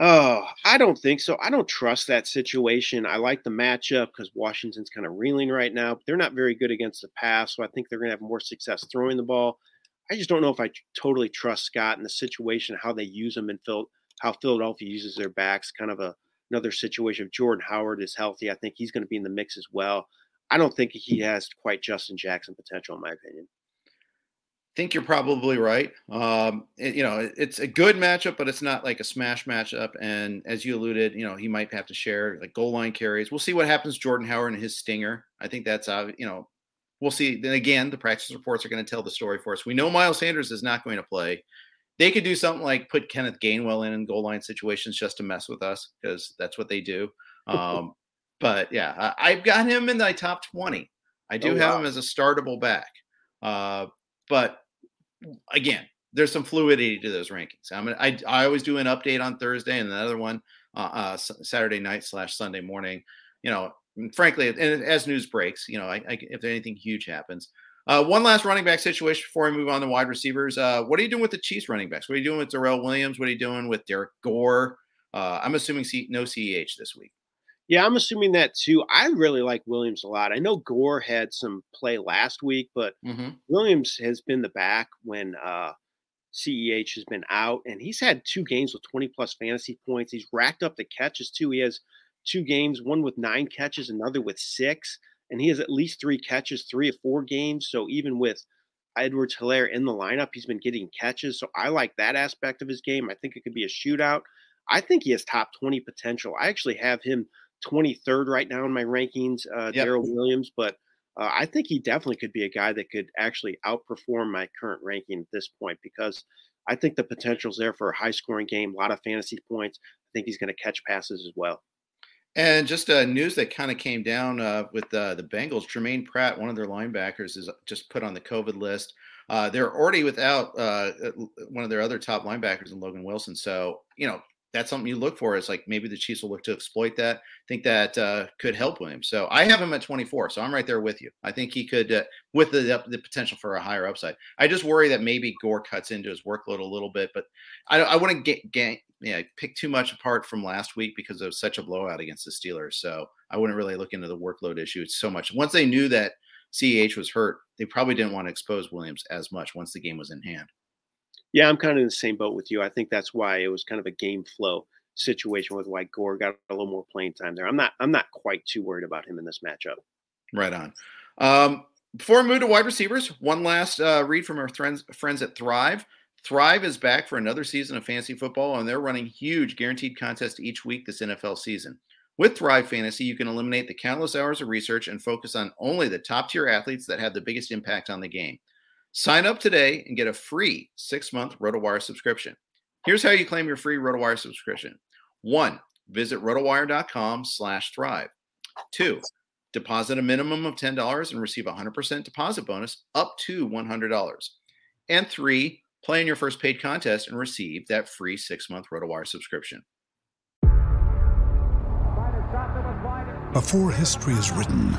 S2: oh i don't think so i don't trust that situation i like the matchup because washington's kind of reeling right now but they're not very good against the pass so i think they're going to have more success throwing the ball i just don't know if i totally trust scott in the situation how they use him and Phil how Philadelphia uses their backs, kind of a another situation. If Jordan Howard is healthy, I think he's going to be in the mix as well. I don't think he has quite Justin Jackson potential, in my opinion.
S1: Think you're probably right. Um, it, you know, it's a good matchup, but it's not like a smash matchup. And as you alluded, you know, he might have to share like goal line carries. We'll see what happens. Jordan Howard and his stinger. I think that's uh, you know, we'll see. Then again, the practice reports are going to tell the story for us. We know Miles Sanders is not going to play they could do something like put Kenneth Gainwell in in goal line situations just to mess with us because that's what they do. Um, but yeah, I, have got him in my top 20. I do oh, have him as a startable back. Uh, but again, there's some fluidity to those rankings. I'm mean, I, I always do an update on Thursday and another one uh, uh, Saturday night slash Sunday morning. You know, frankly, and as news breaks, you know, I, I, if anything huge happens, uh, one last running back situation before we move on to wide receivers. Uh, what are you doing with the Chiefs running backs? What are you doing with Darrel Williams? What are you doing with Derrick Gore? Uh, I'm assuming C- no CEH this week.
S2: Yeah, I'm assuming that too. I really like Williams a lot. I know Gore had some play last week, but mm-hmm. Williams has been the back when uh, CEH has been out, and he's had two games with 20 plus fantasy points. He's racked up the catches too. He has two games, one with nine catches, another with six and he has at least three catches, three or four games. So even with Edwards Helaire in the lineup, he's been getting catches. So I like that aspect of his game. I think it could be a shootout. I think he has top 20 potential. I actually have him 23rd right now in my rankings, uh, yep. Darrel Williams, but uh, I think he definitely could be a guy that could actually outperform my current ranking at this point because I think the potential is there for a high scoring game, a lot of fantasy points. I think he's going to catch passes as well.
S1: And just uh, news that kind of came down uh, with uh, the Bengals. Jermaine Pratt, one of their linebackers, is just put on the COVID list. Uh, they're already without uh, uh, one of their other top linebackers in Logan Wilson. So, you know, that's something you look for is like maybe the Chiefs will look to exploit that. I think that uh, could help Williams. So I have him at 24. So I'm right there with you. I think he could, uh, with the the potential for a higher upside. I just worry that maybe Gore cuts into his workload a little bit, but I, I wouldn't get, get yeah pick too much apart from last week because it was such a blowout against the Steelers. So I wouldn't really look into the workload issue. So much. Once they knew that CEH was hurt, they probably didn't want to expose Williams as much once the game was in hand.
S2: Yeah, I'm kind of in the same boat with you. I think that's why it was kind of a game flow situation with why Gore got a little more playing time there. I'm not I'm not quite too worried about him in this matchup.
S1: Right on. Um, before we move to wide receivers, one last uh, read from our friends friends at Thrive. Thrive is back for another season of fantasy football, and they're running huge guaranteed contests each week this NFL season. With Thrive Fantasy, you can eliminate the countless hours of research and focus on only the top tier athletes that have the biggest impact on the game. Sign up today and get a free six month RotoWire subscription. Here's how you claim your free RotoWire subscription. One, visit rotowire.com slash thrive. Two, deposit a minimum of $10 and receive a 100% deposit bonus up to $100. And three, play in your first paid contest and receive that free six month RotoWire subscription.
S3: Before history is written,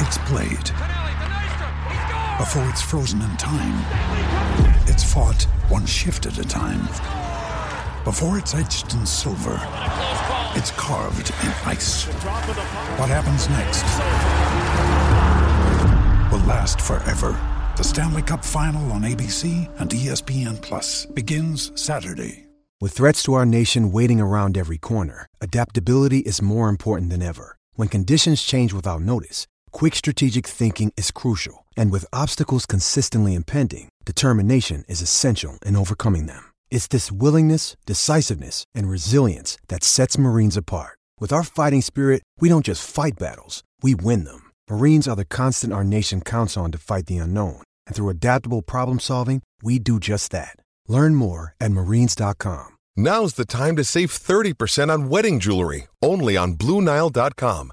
S3: it's played. Before it's frozen in time, it's fought one shift at a time. Before it's etched in silver, it's carved in ice. What happens next will last forever. The Stanley Cup Final on ABC and ESPN Plus begins Saturday.
S4: With threats to our nation waiting around every corner, adaptability is more important than ever. When conditions change without notice, quick strategic thinking is crucial. And with obstacles consistently impending, determination is essential in overcoming them. It's this willingness, decisiveness, and resilience that sets Marines apart. With our fighting spirit, we don't just fight battles, we win them. Marines are the constant our nation counts on to fight the unknown. And through adaptable problem solving, we do just that. Learn more at marines.com.
S5: Now's the time to save 30% on wedding jewelry, only on Bluenile.com.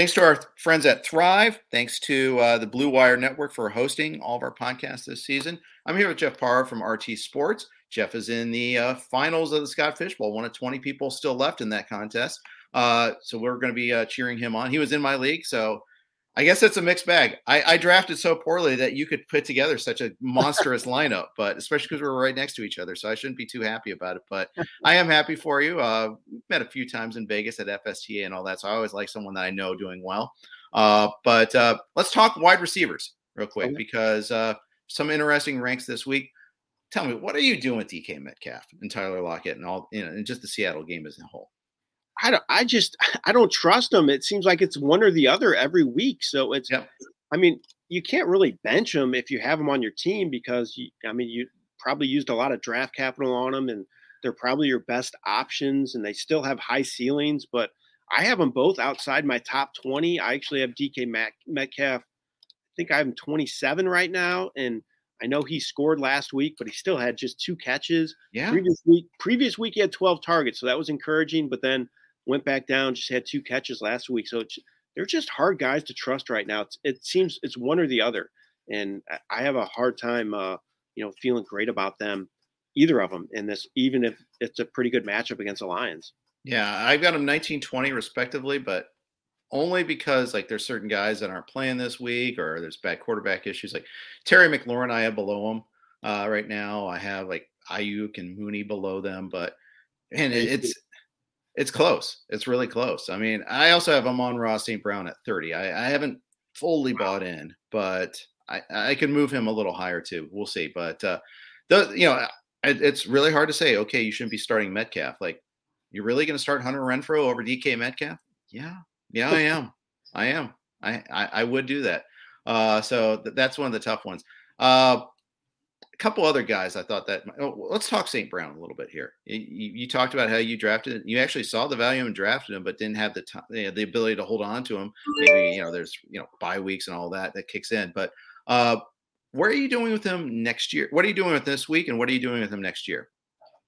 S1: Thanks to our friends at Thrive. Thanks to uh, the Blue Wire Network for hosting all of our podcasts this season. I'm here with Jeff Paur from RT Sports. Jeff is in the uh, finals of the Scott Fish Bowl, one of 20 people still left in that contest. Uh, so we're going to be uh, cheering him on. He was in my league, so I guess it's a mixed bag. I, I, drafted so poorly that you could put together such a monstrous lineup, but especially because we're right next to each other, so I shouldn't be too happy about it. But I am happy for you. Uh, we've met a few times in Vegas at FSTA and all that, so I always like someone that I know doing well. Uh, but uh, let's talk wide receivers real quick because uh, some interesting ranks this week. Tell me, what are you doing with DK Metcalf and Tyler Lockett and all, you know, and just the Seattle game as a whole?
S2: I don't, I just, I don't trust them. It seems like it's one or the other every week. So it's, yep. I mean, you can't really bench them if you have them on your team because you, I mean, you probably used a lot of draft capital on them and they're probably your best options and they still have high ceilings, but I have them both outside my top 20. I actually have DK Metcalf. I think I have him 27 right now. And I know he scored last week, but he still had just two catches.
S1: Yeah.
S2: Previous week, previous week he had 12 targets, so that was encouraging. But then went back down, just had two catches last week. So they're just hard guys to trust right now. It's, it seems it's one or the other, and I have a hard time, uh, you know, feeling great about them, either of them in this, even if it's a pretty good matchup against the Lions.
S1: Yeah, I've got them 19, 20 respectively, but only because like there's certain guys that aren't playing this week or there's bad quarterback issues. Like Terry McLaurin, I have below him uh, right now. I have like Aiyuk and Mooney below them, but and it, it's it's close. It's really close. I mean, I also have Amon-Ra St. Brown at 30. I, I haven't fully bought in, but I, I can move him a little higher too. We'll see. But uh, the you know it, it's really hard to say. Okay, you shouldn't be starting Metcalf. Like you're really going to start Hunter Renfrow over DK Metcalf? Yeah, yeah, I am. I am. I, I, I would do that. Uh, so th- that's one of the tough ones. Uh, couple other guys I thought that. Oh, let's talk St. Brown a little bit here. You, you, talked about how you drafted. him. You actually saw the value and drafted him, but didn't have the time, you know, the ability to hold on to him. Maybe you know there's you know bye weeks and all that that kicks in. But uh, what are you doing with him next year? What are you doing with this week, and what are you doing with him next year?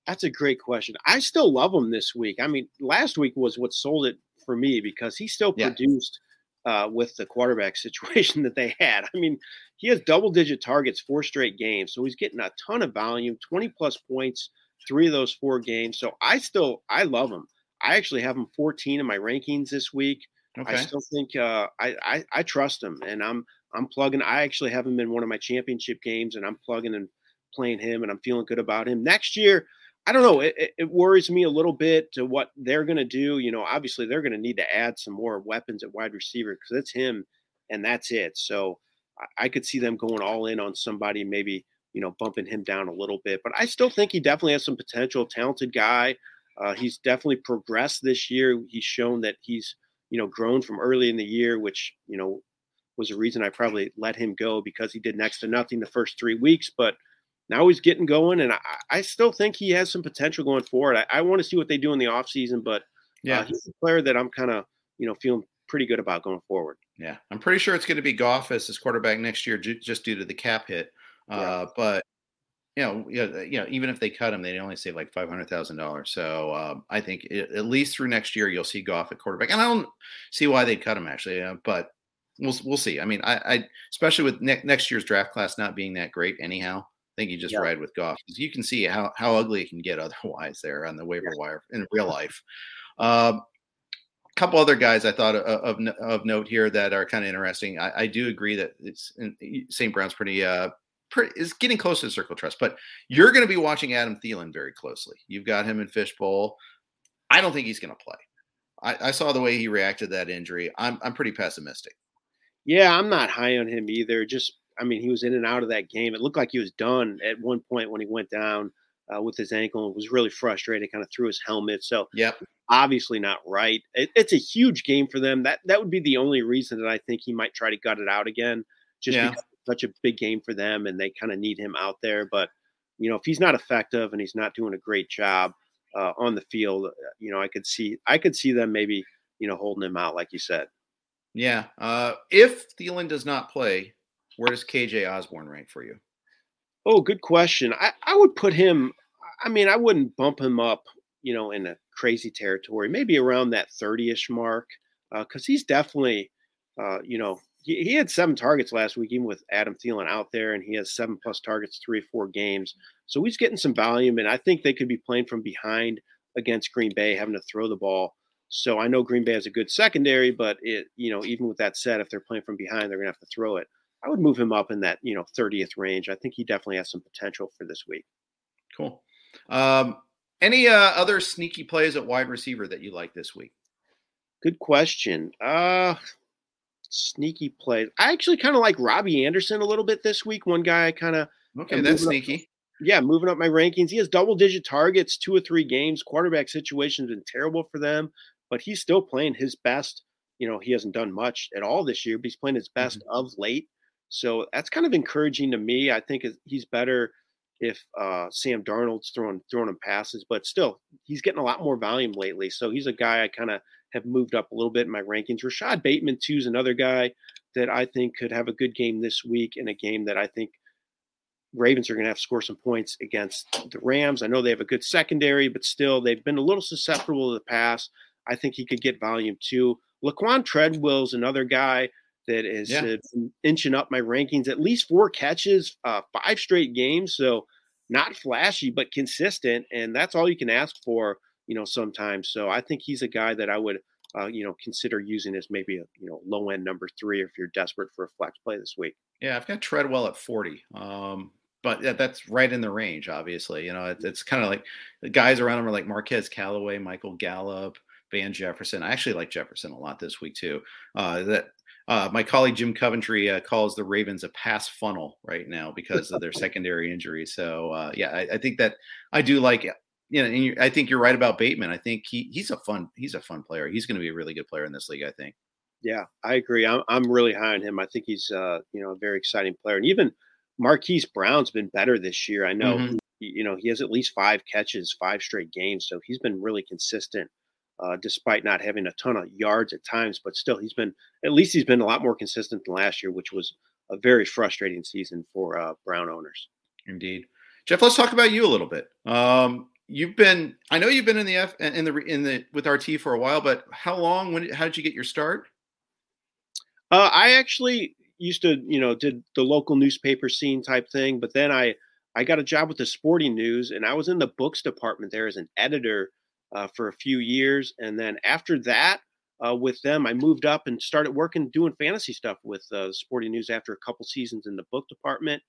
S2: That's a great question. I still love him this week. I mean, last week was what sold it for me because he still yeah. produced uh, with the quarterback situation that they had. I mean, he has double digit targets four straight games, so he's getting a ton of volume, 20 plus points, three of those four games. So I still I love him. I actually have him 14 in my rankings this week. Okay. I still think uh, I, I I trust him, and I'm I'm plugging. I actually have him in one of my championship games, and I'm plugging and playing him, and I'm feeling good about him. Next year, I don't know. It, it worries me a little bit to what they're going to do. You know, obviously they're going to need to add some more weapons at wide receiver because it's him and that's it. So I, I could see them going all in on somebody, maybe you know bumping him down a little bit. But I still think he definitely has some potential. Talented guy. Uh, he's definitely progressed this year. He's shown that he's you know grown from early in the year, which you know was a reason I probably let him go because he did next to nothing the first three weeks, but now he's getting going, and I, I still think he has some potential going forward. I, I want to see what they do in the offseason, but uh, yeah, uh, he's a player that I'm kind of you know feeling pretty good about going forward.
S1: Yeah, I'm pretty sure it's going to be Goff as his quarterback next year, j- just due to the cap hit. Uh, yeah. But you know, you know, even if they cut him, they only save like five hundred thousand dollars. So um, I think it, at least through next year, you'll see Goff at quarterback, and I don't see why they'd cut him actually. Uh, but we'll we'll see. I mean, I, I especially with ne- next year's draft class not being that great anyhow. I think you just yeah. ride with Goff because you can see how how ugly it can get otherwise there on the waiver yeah. wire in real life. A um, couple other guys I thought of, of, of note here that are kind of interesting. I, I, do agree that it's St. Brown's pretty uh pretty is getting close to the circle trust, but you're going to be watching Adam Thielen very closely. You've got him in fishbowl. I don't think he's going to play. I, I saw the way he reacted to that injury. I'm I'm pretty pessimistic.
S2: Yeah, I'm not high on him either. Just I mean, he was in and out of that game. It looked like he was done at one point when he went down uh, with his ankle and was really frustrated. Kind of threw his helmet. So,
S1: yeah,
S2: obviously not right. It, it's a huge game for them. That that would be the only reason that I think he might try to gut it out again. Just yeah. because it's such a big game for them, and they kind of need him out there. But you know, if he's not effective and he's not doing a great job uh, on the field, uh, you know, I could see I could see them maybe you know holding him out, like you said.
S1: Yeah. Uh, if Thielen does not play, where does KJ Osborne rank for you?
S2: Oh, good question. I, I would put him, I mean, I wouldn't bump him up, you know, in a crazy territory, maybe around that 30 ish mark, because uh, he's definitely, uh, you know, he, he had seven targets last week, even with Adam Thielen out there, and he has seven plus targets, three four games. So he's getting some volume, and I think they could be playing from behind against Green Bay, having to throw the ball. So I know Green Bay has a good secondary, but it, you know, even with that said, if they're playing from behind, they're gonna have to throw it. I would move him up in that you know 30th range. I think he definitely has some potential for this week.
S1: Cool. Um, any uh, other sneaky plays at wide receiver that you like this week?
S2: Good question. Uh, sneaky plays. I actually kind of like Robbie Anderson a little bit this week. One guy I kind of
S1: okay, that's sneaky.
S2: Up, yeah, moving up my rankings. He has double digit targets, two or three games. Quarterback situation has been terrible for them, but he's still playing his best. You know, he hasn't done much at all this year, but he's playing his best mm-hmm. of late. So that's kind of encouraging to me. I think he's better if uh, Sam Darnold's throwing throwing him passes, but still he's getting a lot more volume lately. So he's a guy I kind of have moved up a little bit in my rankings. Rashod Bateman too is another guy that I think could have a good game this week in a game that I think Ravens are going to have to score some points against the Rams. I know they have a good secondary, but still they've been a little susceptible to the pass. I think he could get volume too. Laquon Treadwell's another guy that is yeah. uh, inching up my rankings. At least four catches, uh, five straight games. So not flashy, but consistent, and that's all you can ask for. You know, sometimes. So I think he's a guy that I would, uh, you know, consider using as maybe a you know low end number three if you're desperate for a flex play this week.
S1: Yeah, I've got Treadwell at forty. Um, but that's right in the range. Obviously, you know, it, it's kind of like the guys around him are like Marquez Callaway, Michael Gallup. Van Jefferson. I actually like Jefferson a lot this week too. Uh, that uh, my colleague Jim Coventry uh, calls the Ravens a pass funnel right now because of their secondary injuries. So uh, yeah, I, I, think that I do like. You know, and I think you're right about Bateman. I think he he's a fun he's a fun player. He's going to be a really good player in this league. I think.
S2: Yeah, I agree. I'm I'm really high on him. I think he's uh, you know a very exciting player, and even Marquise Brown's been better this year. I know, mm-hmm. he, you know, he has at least five catches, five straight games, so he's been really consistent. Uh, despite not having a ton of yards at times, but still, he's been at least he's been a lot more consistent than last year, which was a very frustrating season for uh, Brown owners.
S1: Indeed, Jeff. Let's talk about you a little bit. Um, you've been, I know you've been in the F in the in the with RT for a while, but how long? When? How did you get your start?
S2: Uh, I actually used to, you know, did the local newspaper scene type thing, but then I I got a job with the Sporting News, and I was in the books department there as an editor uh, for a few years, and then after that, uh, with them, I moved up and started working doing fantasy stuff with uh, Sporting News after a couple seasons in the book department,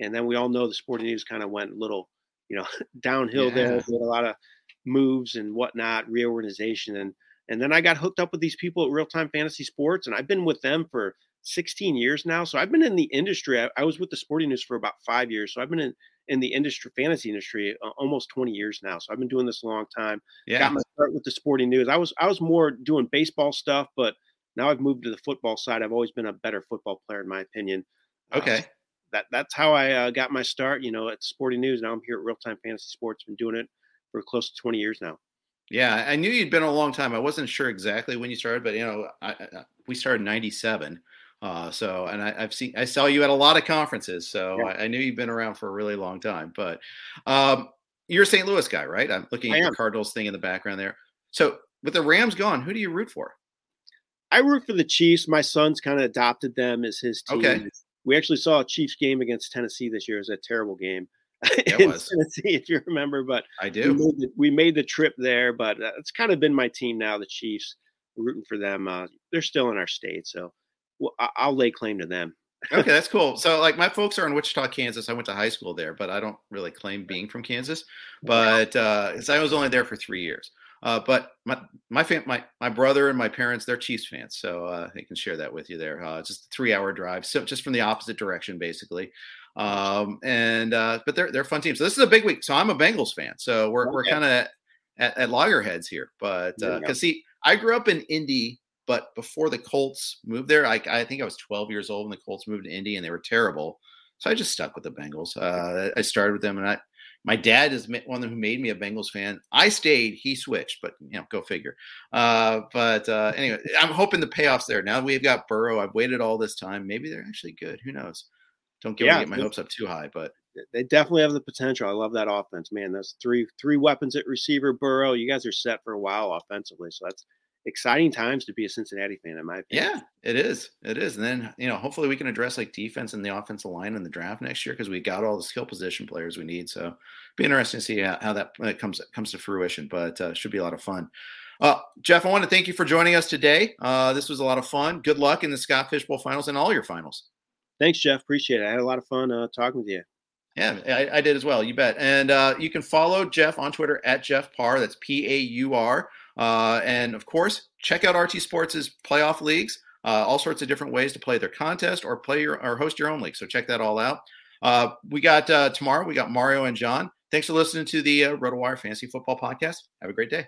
S2: and then we all know the Sporting News kind of went a little, you know, downhill yeah. there. Did a lot of moves and whatnot, reorganization, and and then I got hooked up with these people at Real Time Fantasy Sports, and I've been with them for 16 years now. So I've been in the industry. I, I, was with the Sporting News for about five years. So I've been in, in the industry, fantasy industry, uh, almost 20 years now. So I've been doing this a long time. Yeah. Got my start with the Sporting News. I was I was more doing baseball stuff, but now I've moved to the football side. I've always been a better football player, in my opinion.
S1: Uh, okay. Uh,
S2: that that's how I uh, got my start. You know, at Sporting News. Now I'm here at Real Time Fantasy Sports. Been doing it for close to 20 years now.
S1: Yeah, I knew you'd been a long time. I wasn't sure exactly when you started, but you know, I, I, we started '97. Uh, so, and I, have seen, I saw you at a lot of conferences, so yeah. I, I, knew you've been around for a really long time. But um, you're a St. Louis guy, right? I'm looking at the Cardinals thing in the background there. So, with the Rams gone, who do you root for?
S2: I root for the Chiefs. My son's kind of adopted them as his team. Okay. We actually saw a Chiefs game against Tennessee this year. It was a terrible game.
S1: It was.
S2: Tennessee, if you remember, but
S1: I do.
S2: We made, the, we made the trip there, but uh, it's kind of been my team now. The Chiefs, We're rooting for them. Uh, they're still in our state, so well, I'll lay claim to them.
S1: okay, that's cool. So, like, my folks are in Wichita, Kansas. I went to high school there, but I don't really claim being from Kansas. But uh, I was only there for three years. Uh, but my my fam- my my brother and my parents they're Chiefs fans, so uh, they can share that with you there. Uh, just a three hour drive, so just from the opposite direction, basically. Um, and uh, but they're they're fun teams. So this is a big week. So I'm a Bengals fan. So we're okay. we're kind of at, at, loggerheads here. But because uh, see, I grew up in Indy, but before the Colts moved there, I, I think I was 12 years old when the Colts moved to Indy, and they were terrible. So I just stuck with the Bengals. Uh, I started with them, and I my dad is one of them who made me a Bengals fan. I stayed, he switched, but you know, go figure. Uh, but uh, anyway, I'm hoping the payoffs there. Now we've got Burrow. I've waited all this time. Maybe they're actually good. Who knows? Don't get, yeah, get my hopes up too high, but
S2: they definitely have the potential. I love that offense, man. Those three three weapons at receiver, Burrow. You guys are set for a while offensively, so that's exciting times to be a Cincinnati fan, in my
S1: opinion. Yeah, it is. It is. And then, you know, hopefully we can address like defense and the offensive line in the draft next year because we got all the skill position players we need. So be interesting to see how, how that uh, comes comes to fruition, but uh, should be a lot of fun. Uh, Jeff, I want to thank you for joining us today. Uh, this was a lot of fun. Good luck in the Scott Fish Bowl finals and all your finals.
S2: Thanks, Jeff. Appreciate it. I had a lot of fun uh, talking with you.
S1: Yeah, I, I, did as well. You bet. And uh, you can follow Jeff on Twitter at Jeff Paur. That's P A U R. Uh, and of course, check out RT Sports' playoff leagues. Uh, all sorts of different ways to play their contest or play your or host your own league. So check that all out. Uh, we got uh, tomorrow. We got Mario and John. Thanks for listening to the uh, RotoWire Fantasy Football Podcast. Have a great day.